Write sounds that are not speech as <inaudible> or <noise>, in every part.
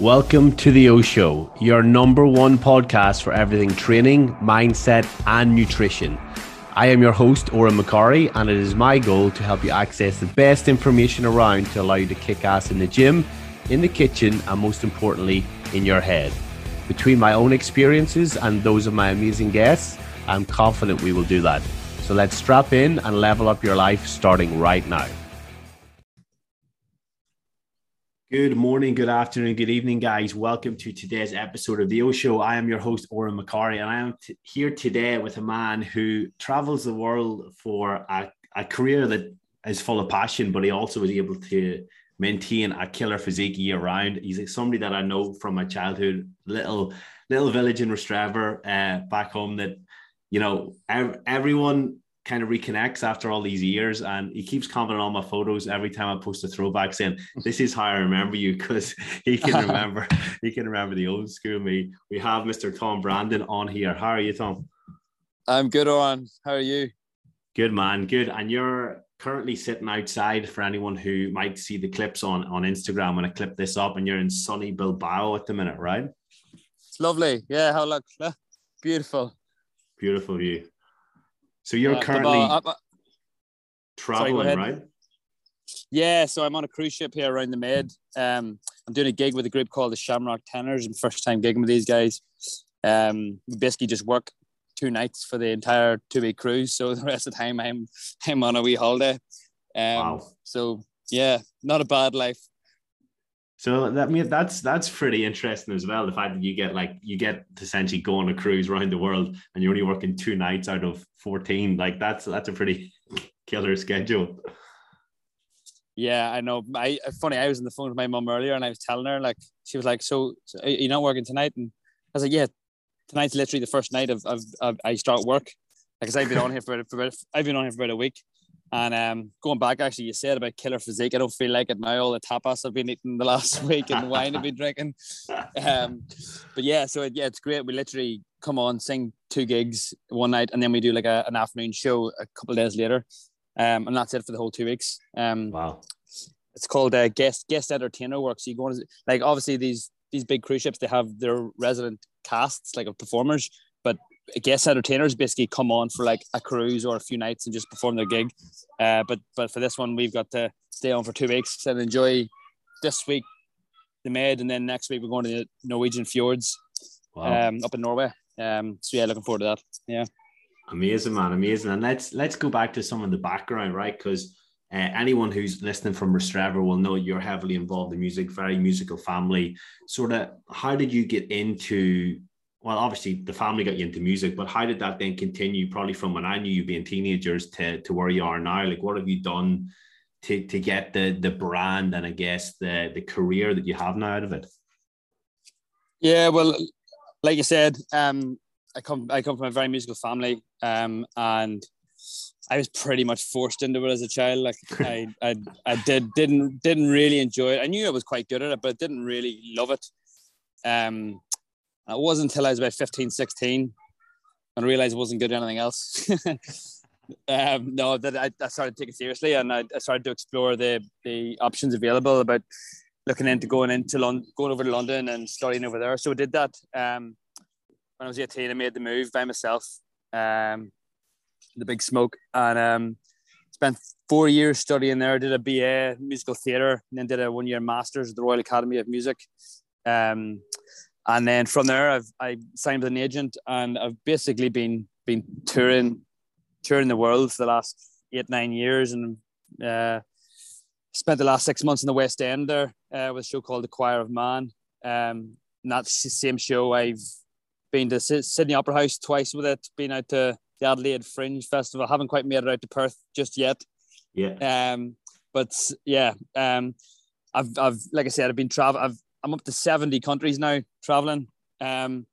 Welcome to the O Show, your number one podcast for everything training, mindset, and nutrition. I am your host, Odhran McCorry, and it is my goal to help you access the best information around to allow you to kick ass in the gym, in the kitchen, and most importantly, in your head. Between my own experiences and those of my amazing guests, I'm confident we will do that. So let's strap in and level up your life starting right now. Good morning, good afternoon, good evening, guys. Welcome to today's episode of the O Show. I am your host, Odhran McCorry, and I am t- here today with a man who travels the world for a, a career that is full of passion, but he also is able to maintain a killer physique year round. He's somebody that I know from my childhood, little little village in Rostrevor, uh, back home. That you know, ev- everyone kind of reconnects after all these years. And he keeps commenting Odhran my photos every time I post a throwback saying, <laughs> This is how I remember you, because he can <laughs> remember he can remember the old school me. We have Mr. Tom Brandon on here. How are you, Tom? I'm good on. How are you? Good man, good. And you're currently sitting outside for anyone who might see the clips on on Instagram when I clip this up, and you're in sunny Bilbao at the minute, right? It's lovely. Yeah, how look <laughs> beautiful. Beautiful view. So you're yeah, currently uh, uh, traveling, Sorry, right? Yeah, so I'm on a cruise ship here around the Med. Um, I'm doing a gig with a group called the Shamrock Tenors, and first time gigging with these guys. Um, we basically just work two nights for the entire two week cruise. So <laughs> the rest of the time, I'm I'm on a wee holiday. Um, wow. So yeah, not a bad life. So that I mean that's that's pretty interesting as well. The fact that you get like you get essentially go on a cruise around the world and you're only working two nights out of 14. Like that's that's a pretty <laughs> killer schedule. Yeah, I know. I funny, I was on the phone with my mom earlier and I was telling her, like, she was like, So, so are you not working tonight? And I was like, Yeah, tonight's literally the first night of, of, of I start work. Because I've been on here for, for I've been on here for about a week. And um, going back, actually, you said about killer physique. I don't feel like it now. All the tapas I've been eating the last <laughs> week and the wine I've been drinking. Um, but yeah, so it, yeah, it's great. We literally come on, sing two gigs one night, and then we do like a, an afternoon show a couple days later. Um, and that's it for the whole two weeks. Um, wow. It's called uh, guest guest entertainer work. So you go on, like obviously these these big cruise ships they have their resident casts like of performers, guest entertainers basically come on for like a cruise or a few nights and just perform their gig. Uh, but but for this one, we've got to stay on for two weeks and enjoy this week the Med, and then next week we're going to the Norwegian fjords wow. um, up in Norway. Um, so yeah, looking forward to that. Yeah, amazing, man, amazing. And let's let's go back to some of the background, right? Because uh, anyone who's listening from Rostrevor will know you're heavily involved in music, very musical family. Sort of, how did you get into well, obviously the family got you into music, but how did that then continue probably from when I knew you being teenagers to, to where you are now? Like what have you done to, to get the the brand and I guess the the career that you have now out of it? Yeah, well, like you said, um, I come I come from a very musical family, um, and I was pretty much forced into it as a child. Like <laughs> I, I, I did didn't didn't really enjoy it. I knew I was quite good at it, but I didn't really love it. Um, it wasn't until I was about 15, 16 and realized I wasn't good at anything else. <laughs> um, no, that I, I, started taking it seriously and I, I, started to explore the, the options available about looking into going into London, going over to London and studying over there. So I did that. Um, when I was 18, I made the move by myself, um, the big smoke, and um, spent four years studying there. Did a BA musical theatre, and then did a one year master's at the Royal Academy of Music. Um, and then from there I've I signed with an agent and I've basically been been touring touring the world for the last eight nine years and uh, spent the last six months in the West End there uh, with a show called The Choir of Man. Um, and that's the same show I've been to Sydney Opera House twice with it. Been out to the Adelaide Fringe Festival. Haven't quite made it out to Perth just yet. Yeah. Um, but yeah, um, I've I've like I said, I've been travel. I've I'm up to 70 countries now traveling. Um,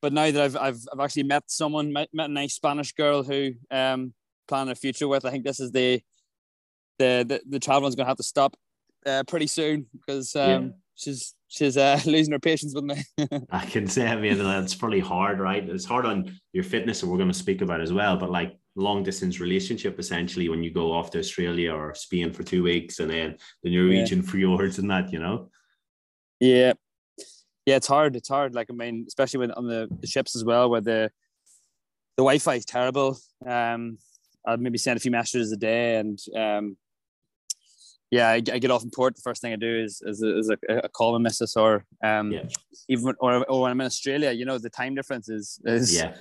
but now that I've, I've, I've actually met someone, met, met a nice Spanish girl who um, planning a future with, I think this is the the the, the traveling's going to have to stop uh, pretty soon because um, yeah. she's she's uh, <laughs> losing her patience with me. <laughs> I can say, I mean, it's probably hard, right? It's hard on your fitness, and we're going to speak about as well. But like long distance relationship, essentially, when you go off to Australia or Spain for two weeks, and then the Norwegian yeah. <laughs> fjords and that, you know. Yeah, yeah, it's hard. It's hard. Like I mean, especially when on the, the ships as well, where the the Wi-Fi is terrible. Um, I'd maybe send a few messages a day, and um, yeah, I, I, get off in port. The first thing I do is is, is a, a, call my missus, or um, yeah. even or, or when I'm in Australia, you know, the time difference is is yeah.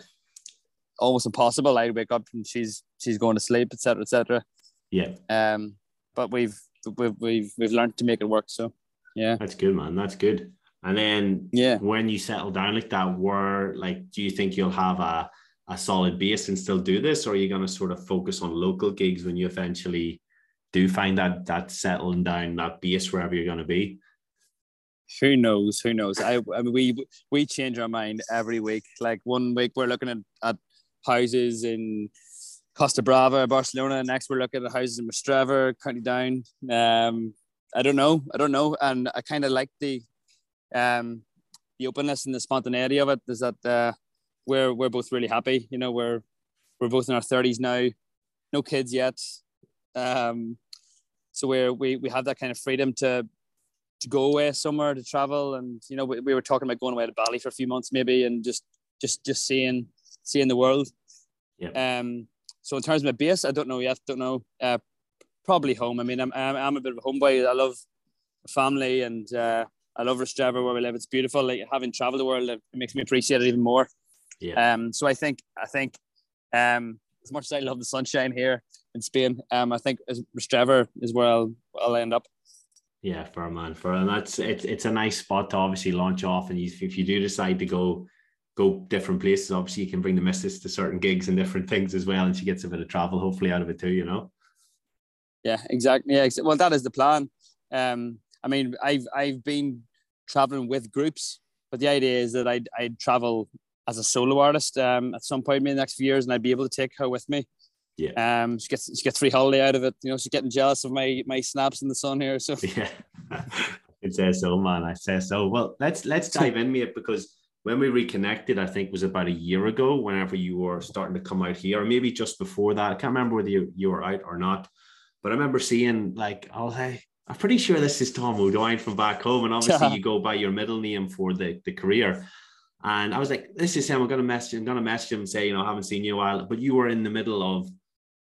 almost impossible. I wake up and she's she's going to sleep, etc., etc. Yeah. Um, but we've we've we've we've learned to make it work. So yeah, that's good, man. That's good. And then yeah, when you settle down like that, where like do you think you'll have a a solid base and still do this, or are you going to sort of focus on local gigs when you eventually do find that that settling down that base wherever you're going to be? Who knows? Who knows? I, I mean, we we change our mind every week. Like one week we're looking at, at houses in Costa Brava, Barcelona. Next we're looking at houses in Rostrevor, County Down. Um, I don't know. I don't know. And I kind of like the um, the openness and the spontaneity of it. Is that uh, we're we're both really happy. You know, we're we're both in our thirties now, no kids yet. Um, so we're we we have that kind of freedom to to go away somewhere to travel, and you know, we, we were talking about going away to Bali for a few months maybe, and just just just seeing seeing the world. Yeah. Um. So in terms of my base, I don't know yet. Don't know. Uh, probably home. I mean, I'm I'm, I'm a bit of a homeboy. I love family and uh, I love Rostrevor where we live. It's beautiful. Like having traveled the world, it makes me appreciate it even more. Yeah. Um. So I think I think um as much as I love the sunshine here in Spain, um I think as is where I'll I'll end up. Yeah, for a man, for and that's it's it's a nice spot to obviously launch off, and you, if you do decide to go go different places, obviously you can bring the missus to certain gigs and different things as well, and she gets a bit of travel hopefully out of it too, you know. Yeah, exactly. Yeah, well, that is the plan. Um, I mean, I've I've been traveling with groups, but the idea is that I'd I'd travel as a solo artist um, at some point in the next few years, and I'd be able to take her with me. Yeah. Um, she gets she gets free holiday out of it. You know, she's getting jealous of my my snaps in the sun here. So <laughs> yeah, it says so, man. I say so. Well, let's let's dive in, mate, because when we reconnected, I think was about a year ago. Whenever you were starting to come out here, or maybe just before that, I can't remember whether you, you were out or not. But I remember seeing like, oh hey, I'm pretty sure this is Tom O'Doyle from back home, and obviously <laughs> you go by your middle name for the the career. And I was like, this is him. I'm gonna message. I'm gonna message him and say, you know, I haven't seen you in a while. But you were in the middle of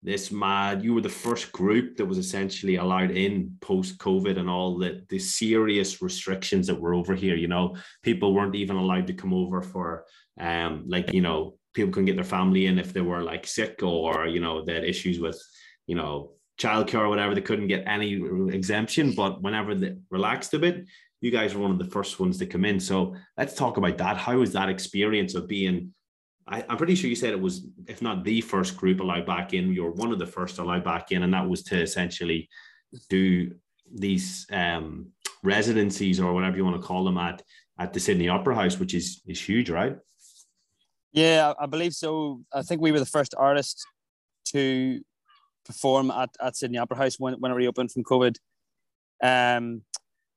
this mad. You were the first group that was essentially allowed in post COVID and all the the serious restrictions that were over here. You know, people weren't even allowed to come over for um like you know people couldn't get their family in if they were like sick or you know they had issues with you know childcare or whatever. They couldn't get any exemption. But whenever they relaxed a bit, you guys were one of the first ones to come in. So let's talk about that. How was that experience of being? I, am pretty sure you said it was, if not the first group allowed back in, you're one of the first allowed back in, and that was to essentially do these um, residencies or whatever you want to call them at at the Sydney Opera House, which is is huge, right? Yeah, I believe so. I think we were the first artists to perform at, at Sydney Opera House when, when it reopened from COVID. Um,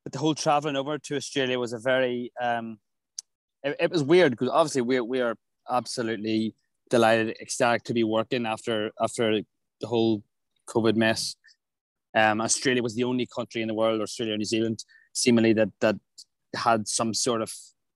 but the whole traveling over to Australia was a very um, it, it was weird because obviously we we are absolutely delighted, ecstatic to be working after after the whole COVID mess. Um, Australia was the only country in the world, Australia and New Zealand, seemingly that that had some sort of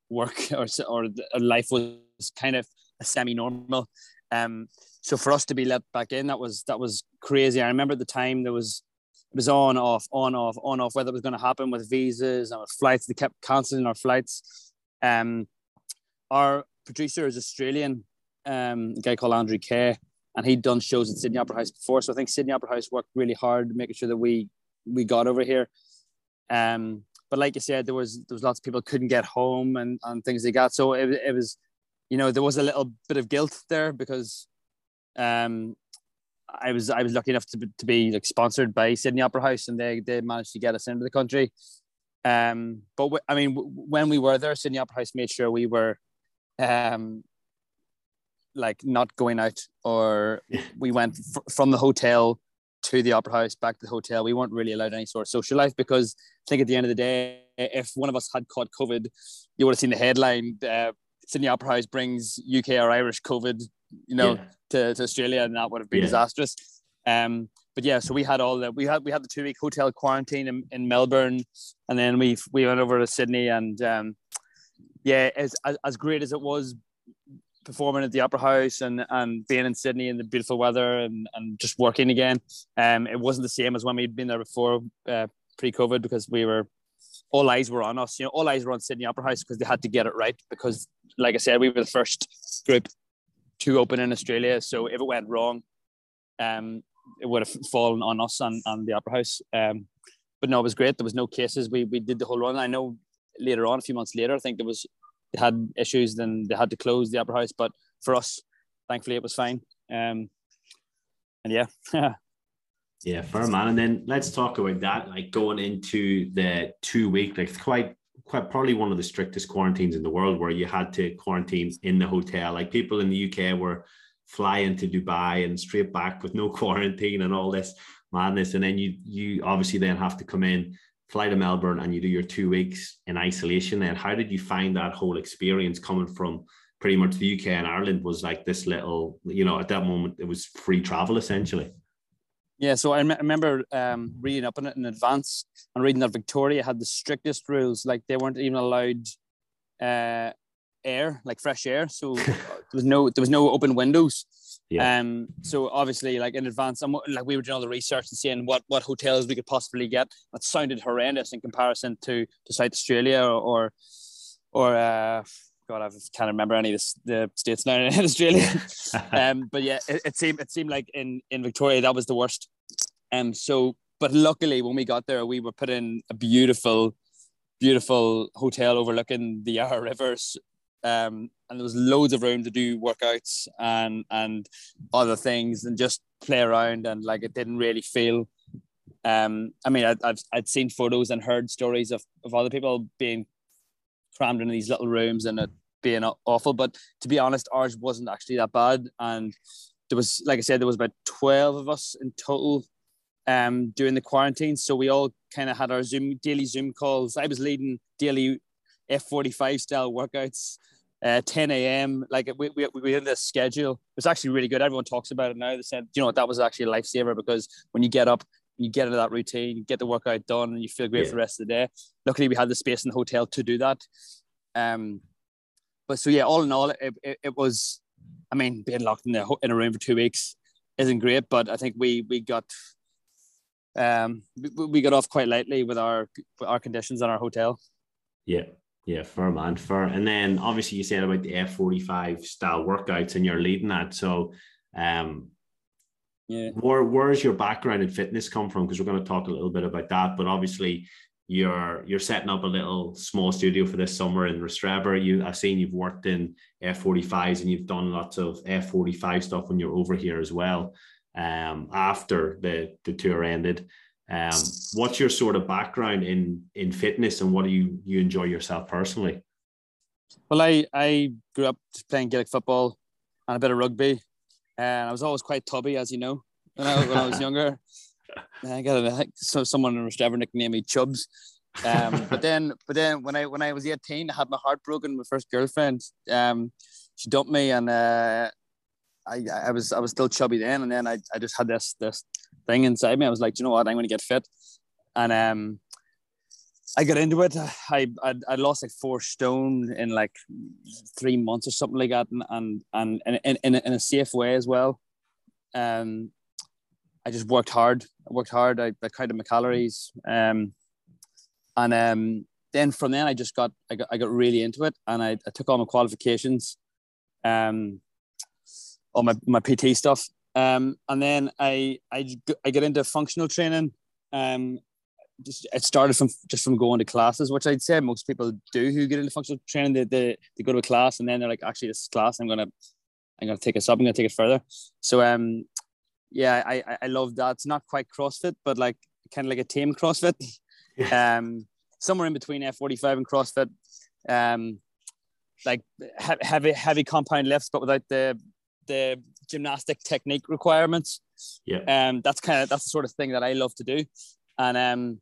work <laughs> or or life was kind of a semi-normal. Um, so for us to be let back in, that was that was crazy. I remember at the time there was it was on off on off on off whether it was going to happen with visas and with flights. They kept cancelling our flights. Um, our producer is Australian, um, a guy called Andrew Kay, and he'd done shows at Sydney Opera House before. So I think Sydney Opera House worked really hard making sure that we we got over here. Um, but like you said, there was there was lots of people couldn't get home and, and things they got. So it, it was, you know, there was a little bit of guilt there because um, I was I was lucky enough to, to be like sponsored by Sydney Opera House, and they they managed to get us into the country. Um, but w- I mean, w- when we were there, Sydney Opera House made sure we were, um, like not going out, or <laughs> we went f- from the hotel to the opera house, back to the hotel. We weren't really allowed any sort of social life because I think at the end of the day, if one of us had caught COVID, you would have seen the headline: uh, Sydney Opera House brings UK or Irish COVID you know, yeah. to, to Australia, and that would have been yeah. disastrous. Um, but yeah, so we had all the we had we had the two week hotel quarantine in, in Melbourne, and then we we went over to Sydney, and um, yeah, as, as as great as it was performing at the Opera House and and being in Sydney in the beautiful weather and and just working again, um, it wasn't the same as when we'd been there before uh, pre-COVID because we were all eyes were on us. You know, all eyes were on Sydney Opera House because they had to get it right. Because, like I said, we were the first group to open in Australia. So if it went wrong, um, it would have fallen on us and, and the Opera House. Um, but no, it was great. There was no cases. We we did the whole run. I know later on, a few months later, I think there was they had issues. Then they had to close the Opera House. But for us, thankfully, it was fine. Um, and yeah. <laughs> yeah, fair man. And then let's talk about that. Like going into the two week, like quite quite probably one of the strictest quarantines in the world where you had to quarantine in the hotel. Like people in the UK were flying to Dubai and straight back with no <laughs> quarantine and all this madness. And then you you obviously then have to come in, fly to Melbourne, and you do your two weeks in isolation. And how did you find that whole experience coming from pretty much the UK and Ireland was like this little, you know, at that moment it was free travel essentially. Yeah, so I, remember um, reading up on it in advance and reading that Victoria had the strictest rules. Like they weren't even allowed uh, air, like fresh air. So <laughs> there was no there was no open windows. Yeah. Um. So obviously, like in advance, like we were doing all the research and seeing what what hotels we could possibly get. That sounded horrendous in comparison to to South Australia or or, or uh, God, I can't remember any of the, the states now in <laughs> Australia. <laughs> um, but yeah, it, it, seemed it seemed like in in Victoria that was the worst. Um, so, but luckily when we got there, we were put in a beautiful, beautiful hotel overlooking the <laughs> Yarra Rivers. Um, and there was loads of room to do workouts and and other things and just play around and like it didn't really feel um, I mean, I, have I'd seen photos and heard stories of, of other people being crammed into these little rooms and it being awful. But to be honest, ours wasn't actually that bad. And there was, like I said, there was about 12 of us in total um, during the quarantine. So we all kind of had our Zoom daily Zoom calls. I was leading daily F45 style workouts. Uh, 10 a.m. Like we, we, we had this schedule. It was actually really good. Everyone talks about it now. They said, you know that was actually a lifesaver because when you get up, you get into that routine, you get the workout done, and you feel great yeah. for the rest of the day. Luckily, we had the space in the hotel to do that. Um, but so yeah, all in all, it, it, it was. I mean, being locked in the in a room for two weeks isn't great, but I think we we got um we, we got off quite lightly with our our conditions in our hotel. Yeah, yeah, fair man, fair. And then obviously you said about the F forty five style workouts, and you're leading that. So, um, yeah. Where where's your background in fitness come from? Because we're going to talk a little bit about that. But obviously, you're you're setting up a little small studio for this summer in Rostrevor. You I've seen you've worked in F45s and you've done lots of F45 stuff when you're over here as well. Um, after the the tour ended. Um, what's your sort of background in in fitness and what do you you enjoy yourself personally? Well, I I grew up playing Gaelic football and a bit of rugby and I was always quite tubby, as you know, when I, when I was <laughs> younger. I got a, so someone in Rostrevor nicknamed me Chubs. Um, but then, but then when I when I was eighteen, I had my heart broken. My first girlfriend, um, she dumped me, and uh, I I was I was still chubby then, and then I, I just had this this thing inside me. I was like, you know what, I'm going to get fit, and um, I got into it. I I I lost like four stone in like three months or something like that, and and and in in, in a safe way as well. Um, I just worked hard. I worked hard. I, I counted my calories. Um, and um, then from then I just got I got I got really into it, and I, I took all my qualifications, um, all my my PT stuff. Um, and then I I I get into functional training. Um, just it started from just from going to classes, which I'd say most people do who get into functional training. They, they, they go to a class and then they're like, actually, this class, I'm gonna I'm gonna take this up. I'm gonna take it further. So um, yeah, I I love that. It's not quite CrossFit, but like kind of like a team CrossFit. <laughs> um, somewhere in between F45 and CrossFit. Um, like heavy heavy compound lifts, but without the the gymnastic technique requirements. Yeah. Um, that's kind of that's the sort of thing that I love to do. And um,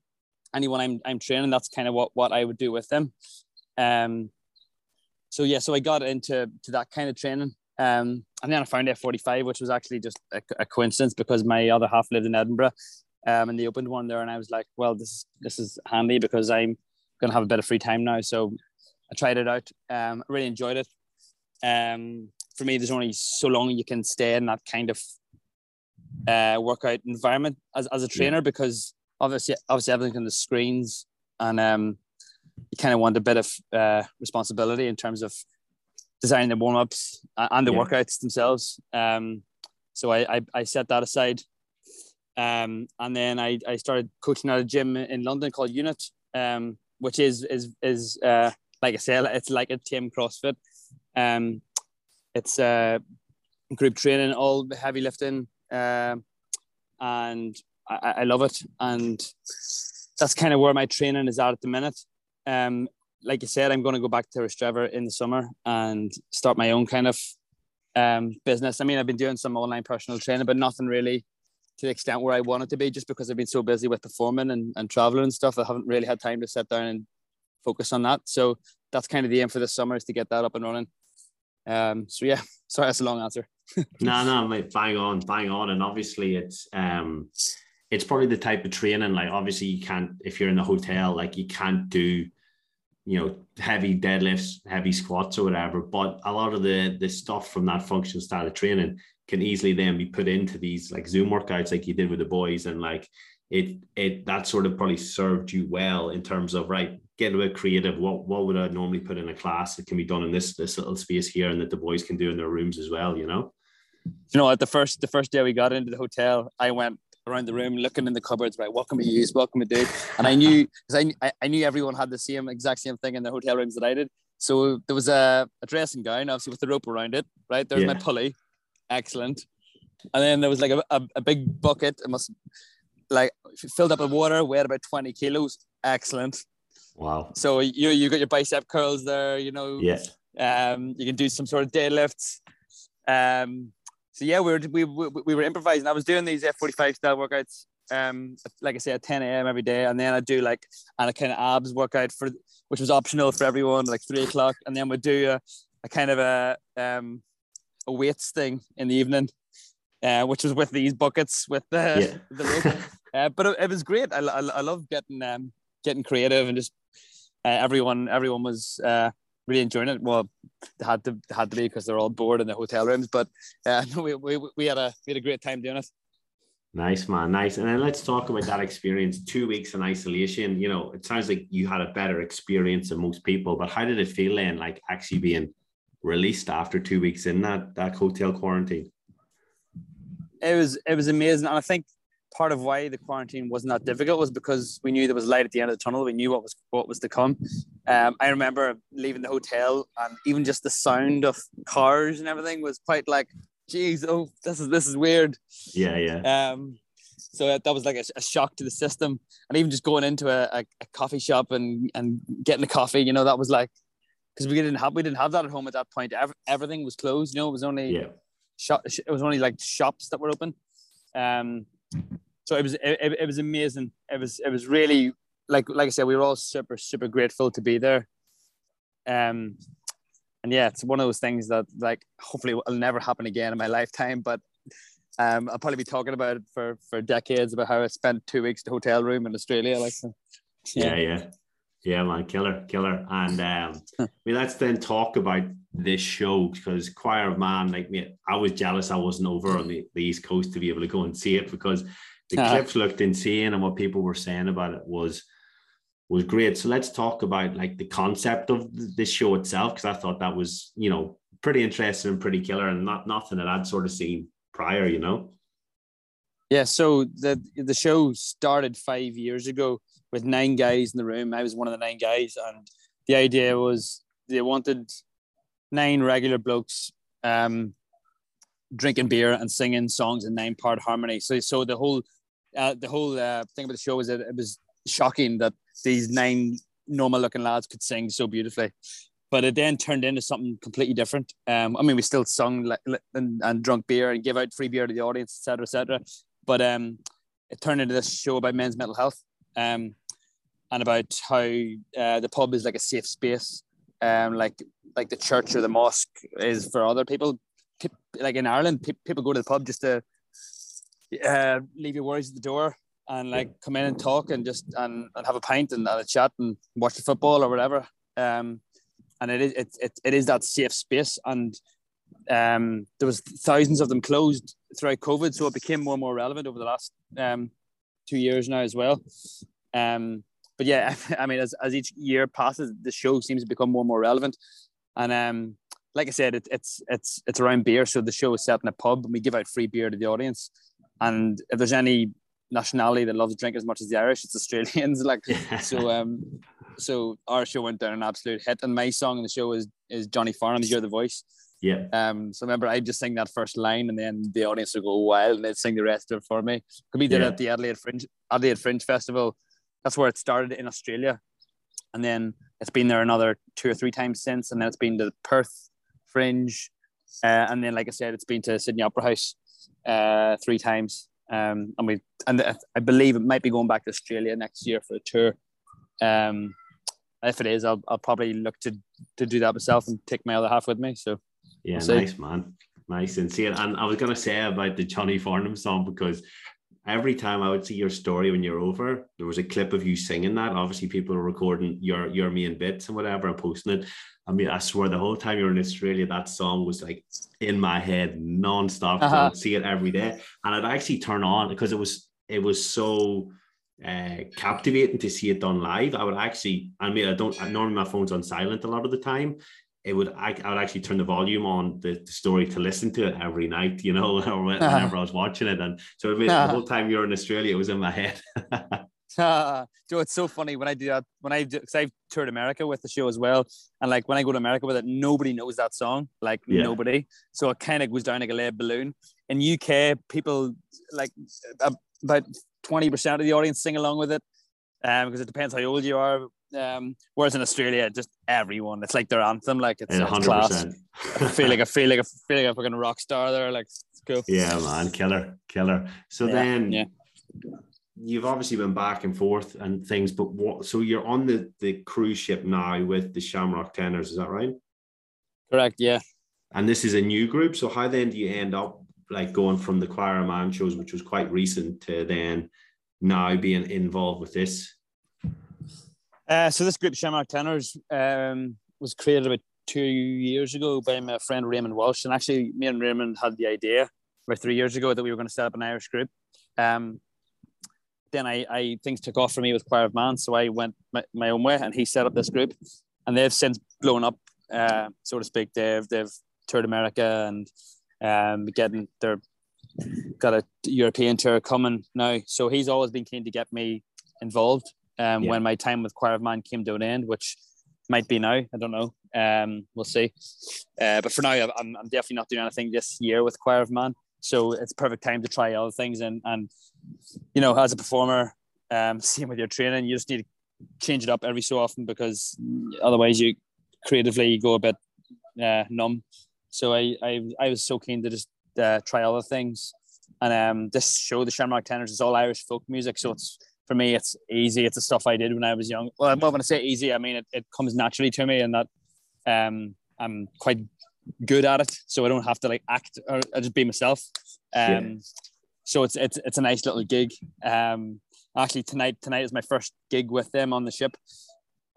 anyone I'm I'm training, that's kind of what what I would do with them. Um, so yeah, so I got into to that kind of training. Um, and then I found F45, which was actually just a, a coincidence because my other half lived in Edinburgh, um, and they opened one there, and I was like, well, this this is handy because I'm gonna have a bit of free time now. So I tried it out. Um, I really enjoyed it. Um, for me, there's only so long you can stay in that kind of uh, workout environment as, as a trainer because obviously obviously everything's on the screens and um, you kind of want a bit of uh, responsibility in terms of designing the warm ups and the yeah. workouts themselves. Um, so I, I, I set that aside. Um, and then I, I started coaching at a gym in London called Unit, um, which is is is uh, like I said, it's like a team CrossFit. Um, it's uh, group training, all the heavy lifting, uh, and I, I love it. And that's kind of where my training is at at the minute. Um, like I said, I'm going to go back to Rostrevor in the summer and start my own kind of um, business. I mean, I've been doing some online personal training, but nothing really to the extent where I want it to be, just because I've been so busy with performing and, and traveling and stuff. I haven't really had time to sit down and focus on that. So that's kind of the aim for this summer is to get that up and running. Um, so yeah, <laughs> sorry, that's a long answer. <laughs> no, no, mate, bang on, bang on. And obviously it's um it's probably the type of training, like obviously you can't if you're in the hotel, like you can't do you know heavy deadlifts heavy squats or whatever but a lot of the the stuff from that function style of training can easily then be put into these like zoom workouts like you did with the boys and like it it that sort of probably served you well in terms of right getting a bit creative. What what would i normally put in a class that can be done in this this little space here and that the boys can do in their rooms as well you know? You know at the first the first day we got into the hotel i went around the room looking in the cupboards, right? What can we use? What can we do? And I knew because I, I knew everyone had the same exact same thing in the hotel rooms that I did. So there was a, a dressing gown, obviously with the rope around it, right? There's yeah. my pulley, excellent. And then there was like a, a, a big bucket. It must like filled up with water, weighed about 20 kilos, excellent. Wow. So you you got your bicep curls there, you know. Yeah. Um, you can do some sort of deadlifts. Um, so yeah, we were we, we, we were improvising. I was doing these F45 style workouts, um, like I say, at 10 a.m. every day, and then I do like and a kind of abs workout for which was optional for everyone, like three o'clock, and then we do a, a kind of a um a weights thing in the evening, uh, which was with these buckets with the yeah. <laughs> the rope. uh, but it, it, was great. I, I, I love getting um getting creative and just uh, everyone everyone was uh really enjoying it. Well, they had to they had to be because they're all bored in the hotel rooms. But uh, <laughs> we, we we had a we had a great time doing it. Nice man, nice. And then let's talk about that experience. Two weeks in isolation. You know, it sounds like you had a better experience than most people. But how did it feel then, like actually being released after two weeks in that that hotel quarantine? It was it was amazing, and I think part of why the quarantine wasn't that difficult was because we knew there was light at the end of the tunnel. We knew what was what was to come. Um, I remember leaving the hotel and even just the sound of cars and everything was quite like, geez, oh, this is this is weird. Yeah, yeah. Um, so that was like a, a shock to the system, and even just going into a, a, a coffee shop and and getting a coffee, you know, that was like because we didn't have we didn't have that at home at that point. Every, everything was closed. You know, it was only yeah. shop. It was only like shops that were open. Um, so it was it, it was amazing. It was it was really like like I said, we were all super super grateful to be there. Um, and yeah, it's one of those things that like hopefully will never happen again in my <laughs> lifetime. But um, I'll probably be talking about it for for decades about how I spent two weeks in a hotel room in Australia. Like, yeah, <laughs> yeah, yeah, yeah man, killer, killer. And um, <laughs> let's then talk about this show because Choir of Man, like me, I was jealous I wasn't over on the, the East Coast to be able to go and see it because the uh, clips looked insane and what people were saying about it was was great. So let's talk about like the concept of this show itself because I thought that was you know pretty interesting and pretty killer and not nothing that I'd sort of seen prior, you know. Yeah, so the the show started five years ago with nine guys in the room. I was one of the nine guys, and the idea was they wanted nine regular blokes um, drinking beer and singing songs in nine part harmony. So so the whole uh, the whole uh, thing about the show was that it was shocking that these nine normal looking lads could sing so beautifully. But it then turned into something completely different. Um, I mean, we still sung and, and drunk beer and gave out free beer to the audience, etc., etc. But um, it turned into this show about men's mental health um, and about how uh, the pub is like a safe space, um, like like the church or the mosque is for other people. Like in Ireland, people go to the pub just to uh, leave your worries at the door and like come in and talk and just and, and have a pint and, and a chat and watch the football or whatever. Um, and it is it, it, it is that safe space and um, there was thousands of them closed throughout COVID, so it became more and more relevant over the last um, two years now as well. Um, but yeah, <laughs> I mean, as, as each year passes, the show seems to become more and more relevant. And um, like I said, it, it's it's it's around beer, so the show is set in a pub, and we give out free beer to the audience. And if there's any nationality that loves drink as much as the Irish, it's Australians. <laughs> Like so, um, so our show went down an absolute hit, and my song in the show is is Johnny Farnham's "You're the Voice." Yeah. Um. So remember, I just sing that first line, and then the audience would go wild, and they'd sing the rest of it for me. We did yeah. it at the Adelaide Fringe Adelaide Fringe Festival. That's where it started in Australia, and then it's been there another two or three times since, and then it's been to Perth Fringe, uh, and then like I said, it's been to Sydney Opera House uh, three times. Um, and we and I believe it might be going back to Australia next year for a tour. Um, if it is, I'll, I'll probably look to to do that myself and take my other half with me. So yeah, we'll nice man, nice and see it. And I was gonna say about the Johnny Farnham song because every time I would see your story when you're over, there was a clip of you singing that. Obviously, people are recording your your main bits and whatever and posting it. I mean, I swear the whole time you're in Australia, that song was like in my head nonstop. Uh-huh. I would see it every day, and I'd actually turn on because it was it was so uh, captivating to see it done live. I would actually, I mean, I don't normally my phone's on silent a lot of the time. It would I, I would actually turn the volume on the, the, story to listen to it every night, you know, <laughs> or uh-huh. whenever uh-huh. I was watching it. And so it uh-huh. the whole time you're in Australia, it was in my head. Uh, Joe, it's so funny when I do that. When I do, because I've toured America with the show as well, and like when I go to America with it, nobody knows that song, like yeah. nobody. So it kind of goes down like a lead balloon. In UK, people like about twenty percent of the audience sing along with it, um, because it depends how old you are. Um, whereas in Australia, just everyone, it's like their anthem, like it's, it's class. I feel like I feel like I feel like a fucking rock star there, like it's cool. Yeah, man, killer, killer. So yeah, then, yeah you've obviously been back and forth and things, but what? So you're on the the cruise ship now with the Shamrock Tenors, is that right? Correct. Yeah. And this is a new group. So how then do you end up like going from the Choir of Man shows, which was quite recent, to then now being involved with this? Uh, so this group, Shamrock Tenors, um, was created about two years ago by my friend Raymond Walsh, and actually, me and Raymond had the idea about three years ago that we were going to set up an Irish group. Um, then I, I things took off for me with Choir of Man, so I went my, my own way, and he set up this group, and they've since blown up, uh, so to speak. They've they've toured America and um, getting their got a European tour coming now. So he's always been keen to get me involved. Um, yeah. when my time with Choir of Man came to an end, which might be now, I don't know. Um, we'll see. Uh, but for now, I'm, I'm definitely not doing anything this year with Choir of Man. So it's perfect time to try other things. And, and you know, as a performer, um, <laughs> same with your training, you just need to change it up every so often because otherwise you creatively go a bit uh, numb. So I, I, I was so keen to just uh, try other things. And um, this show, the Shamrock Tenors, is all Irish folk music. So it's for me, it's easy. It's the stuff I did when I was young. Well, when I say easy, I mean it, it comes naturally to me, and that um, I'm quite good at it, so I don't have to like act or I just be myself. Um, yeah. So it's it's it's a nice little gig. Um, actually tonight tonight is my first gig with them on the ship.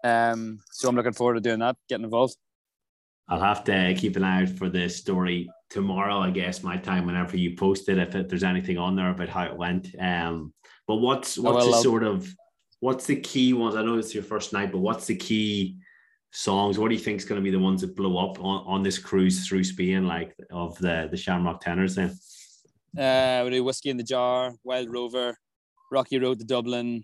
Um, so I'm looking forward to doing that, getting involved. I'll have to keep an eye out for the story tomorrow. I guess my time whenever you post it, if it, there's anything on there about how it went. Um, but what's what's the sort of what's the key ones? I know it's your first night, but what's the key songs. What do you think is going to be the ones that blow up on, on this cruise through Spain, like of the the Shamrock Tenors? Then, uh, we do whiskey in the jar, Wild Rover, Rocky Road to Dublin.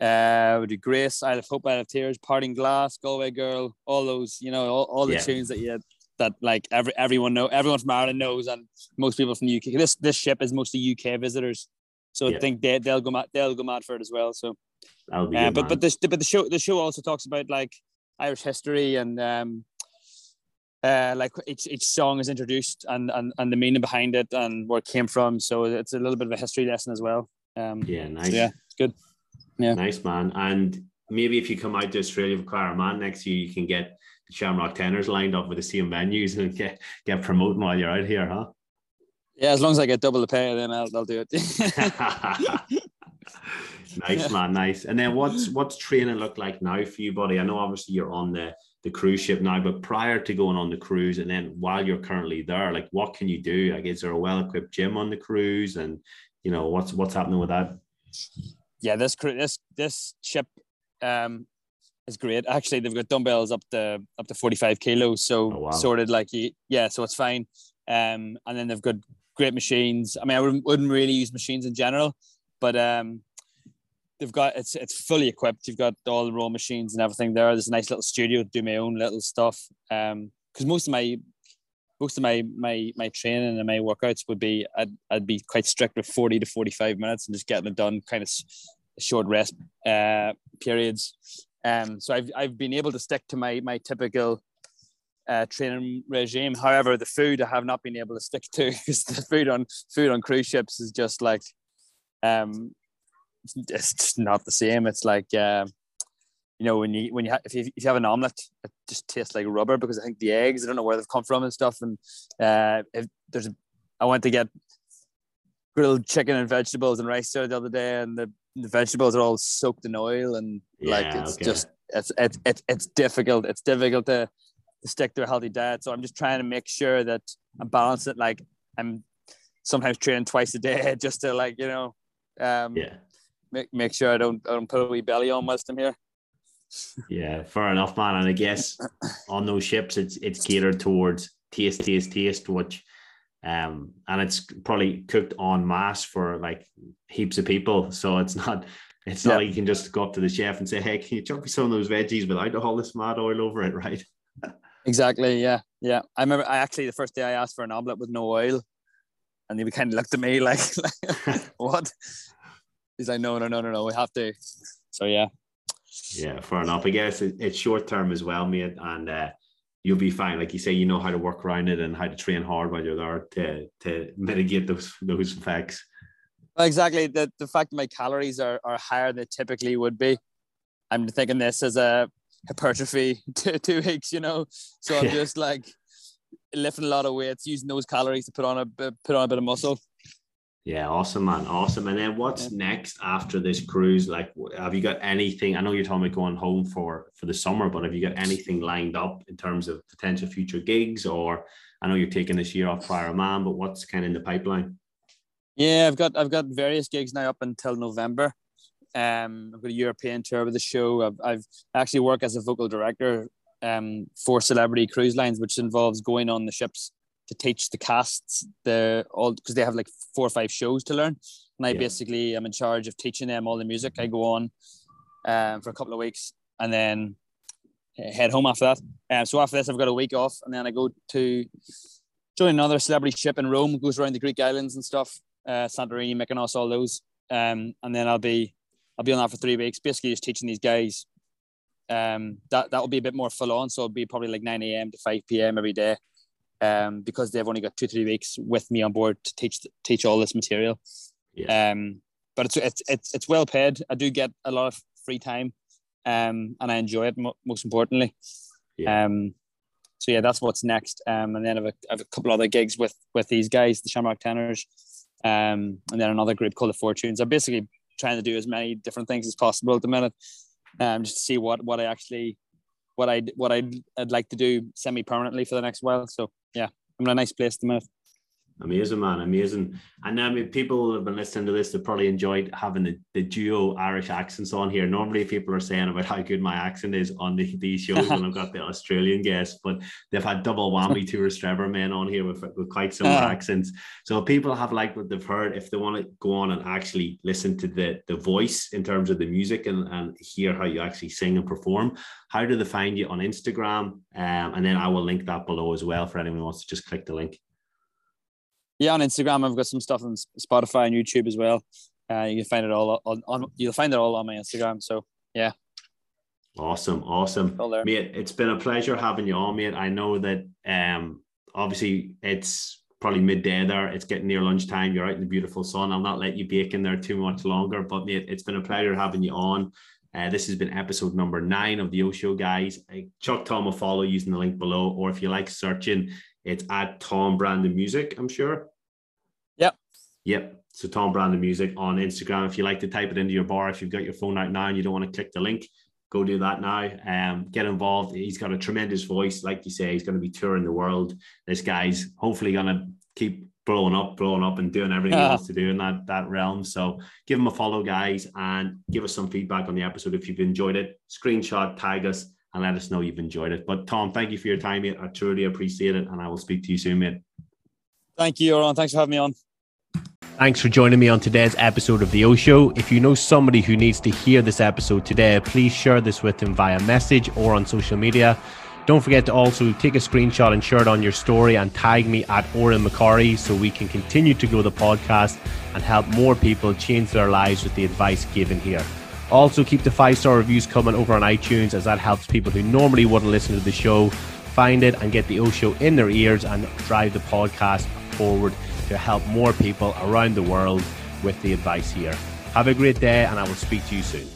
Uh, we do Grace, Isle of Hope, Isle of Tears, Parting Glass, Galway Girl, all those, you know, all, all the yeah. tunes that you that like every everyone know, everyone from Ireland knows, and most people from the UK. This this ship is mostly UK visitors, so yeah. I think they they'll go mad they'll go mad for it as well. So, uh, but but this but the show the show also talks about like Irish history and um, uh, like each, each song is introduced and, and and the meaning behind it and where it came from. So it's a little bit of a history lesson as well. Um, yeah, nice. So yeah, it's good. Yeah, nice man. And maybe if you come out to Australia for Choir Man next year, you can get the Shamrock Tenors lined up with the same venues and <laughs> get get promoting while you're out here, huh? Yeah, as long as I get double the pay, then I'll, I'll do it. <laughs> nice man, nice. And then what's what's training look like now for you, buddy? I know obviously you're on the the cruise ship now, but prior to going on the cruise, and then while you're currently there, like what can you do? Like, is there a well equipped gym on the cruise, and you know what's what's happening with that? Yeah, this this this ship um, is great. Actually, they've got dumbbells up to up to forty five kilos, so oh, wow. sorted like yeah, so it's fine. Um, and then they've got great machines. I mean, I wouldn't, wouldn't really use machines in general, but um, they've got it's it's fully equipped. You've got all the raw machines and everything there. There's a nice little studio to do my own little stuff. Um, because most of my most of my my my training and my workouts would be I'd, I'd be quite strict with 40 to 45 minutes and just getting it done kind of short rest uh periods um so I've I've been able to stick to my my typical uh, training regime. However, the food I have not been able to stick to <laughs> because the food on food on cruise ships is just like, um, it's, just not the same. It's like, uh, you know, when you when you ha- if you if you have an omelet, it just tastes like rubber because I think the eggs I don't know where they've come from and stuff. And uh, if there's a, I went to get grilled chicken and vegetables and rice there the other day, and the, the vegetables are all soaked in oil and yeah, like it's okay. just it's it's it's it's difficult. It's difficult to to stick to a healthy diet. So I'm just trying to make sure that I'm balanced it. Like I'm sometimes training twice a day <laughs> just to like, you know, um, yeah, make, make sure I don't, I don't put a wee belly on whilst I'm here. yeah, fair enough, man. And I guess <coughs> on those ships, it's, it's catered towards taste, taste, taste, which, um, and it's probably cooked en masse for like heaps of people. So it's not, it's not yeah. like you can just go up to the chef and say, "Hey, can you chuck me some of those veggies without all this mad oil over it?" <laughs> Right? Exactly. Yeah. Yeah. I remember I actually the first day I asked for an omelette with no oil, and he kind of looked at me <laughs> like, like <laughs> "What?" He's like, "No, no, no, no, no. We have to." So yeah. Yeah, fair enough. I guess it, it's short term as well, mate, and uh, you'll be fine. Like you say, you know how to work around it and how to train hard while you're there to to mitigate those those effects. exactly. The the fact that my calories are, are higher than they typically would be. I'm thinking this as a hypertrophy <laughs> to, two weeks, you know. So I'm yeah. just like lifting a lot of weights, using those calories to put on a put on a bit of muscle. Yeah, awesome, man, awesome. And then what's yeah. next after this cruise? Like, have you got anything? I know you're talking about going home for for the summer, but have you got anything lined up in terms of potential future gigs? Or I know you're taking this year off prior man, but what's kind of in the pipeline? Yeah, I've got I've got various gigs now up until November. Um, I've got a European tour with the show. I've, I've actually worked as a vocal director um, for Celebrity Cruise Lines, which involves going on the ships to teach the casts the all because they have like four or five shows to learn. And I yeah. basically am in charge of teaching them all the music. I go on um, for a couple of weeks and then head home after that. Um, so after this, I've got a week off, and then I go to join another celebrity ship in Rome. Goes around the Greek islands and stuff, uh, Santorini, Mykonos, all those. Um, and then I'll be I'll be on that for three weeks, basically just teaching these guys. Um, that that will be a bit more full on, so it'll be probably like 9 a.m. to 5 p.m. every day, um, because they've only got two three weeks with me on board to teach teach all this material. Yeah. Um, but it's it's it's it's well paid. I do get a lot of free time, um, and I enjoy it mo- most importantly. Yeah. Um, so yeah, that's what's next. Um, and then I have, a, I have a couple other gigs with with these guys, the Shamrock Tenors, um, and then another group called the Fortunes. I basically trying to do as many different things as possible at the minute, um, just to see what what I actually what I what I'd, I'd like to do semi permanently for the next while. So yeah, I'm in a nice place at the minute. Amazing, man. Amazing. And I mean, people who have been listening to this, they probably enjoyed having the, the duo Irish accents on here. Normally, people are saying about how good my accent is on the, these shows when I've got the <laughs> Australian guests, but they've had double whammy <laughs> Rostrevor men on here with, with quite similar uh. accents. So people have liked what they've heard. If they want to go on and actually listen to the, the voice in terms of the music and, and hear how you actually sing and perform, how do they find you on Instagram? Um, and then I will link that below as well for anyone who wants to just click the link yeah, on Instagram, I've got some stuff on Spotify and YouTube as well. Uh, you can find it all on, on you'll find it all on my Instagram. So yeah. Awesome, awesome, mate. It's been a pleasure having you on, mate. I know that um obviously it's probably midday there. It's getting near lunchtime. You're out in the beautiful sun. I'll not let you bake in there too much longer, but mate, it's been a pleasure having you on. Uh, this has been episode number nine of the O Show, guys. Chuck Tom will follow using the link below, or if you like searching, it's at Tom Brandon Music, I'm sure. Yep. Yep. So Tom Brandon Music on Instagram. If you like to type it into your bar, if you've got your phone out now and you don't want to click the link, go do that now. Um, get involved. He's got a tremendous voice. Like you say, he's going to be touring the world. This guy's hopefully going to keep blowing up, blowing up, and doing everything yeah. he wants to do in that that realm. So give him a follow, guys, and give us some feedback on the episode if you've enjoyed it. Screenshot, tag us, and let us know you've enjoyed it. But Tom, thank you for your time, mate. I truly appreciate it, and I will speak to you soon, mate. Thank you, Odhran. Thanks for having me on. Thanks for joining me on today's episode of The O Show. If you know somebody who needs to hear this episode today, please share this with them via message or on social media. Don't forget to also take a screenshot and share it on your story and tag me at Odhran McCorry so we can continue to grow the podcast and help more people change their lives with the advice given here. Also, keep the five star reviews coming over on iTunes as that helps people who normally wouldn't listen to the show find it and get the O Show in their ears and drive the podcast forward to help more people around the world with the advice here. Have a great day, and I will speak to you soon.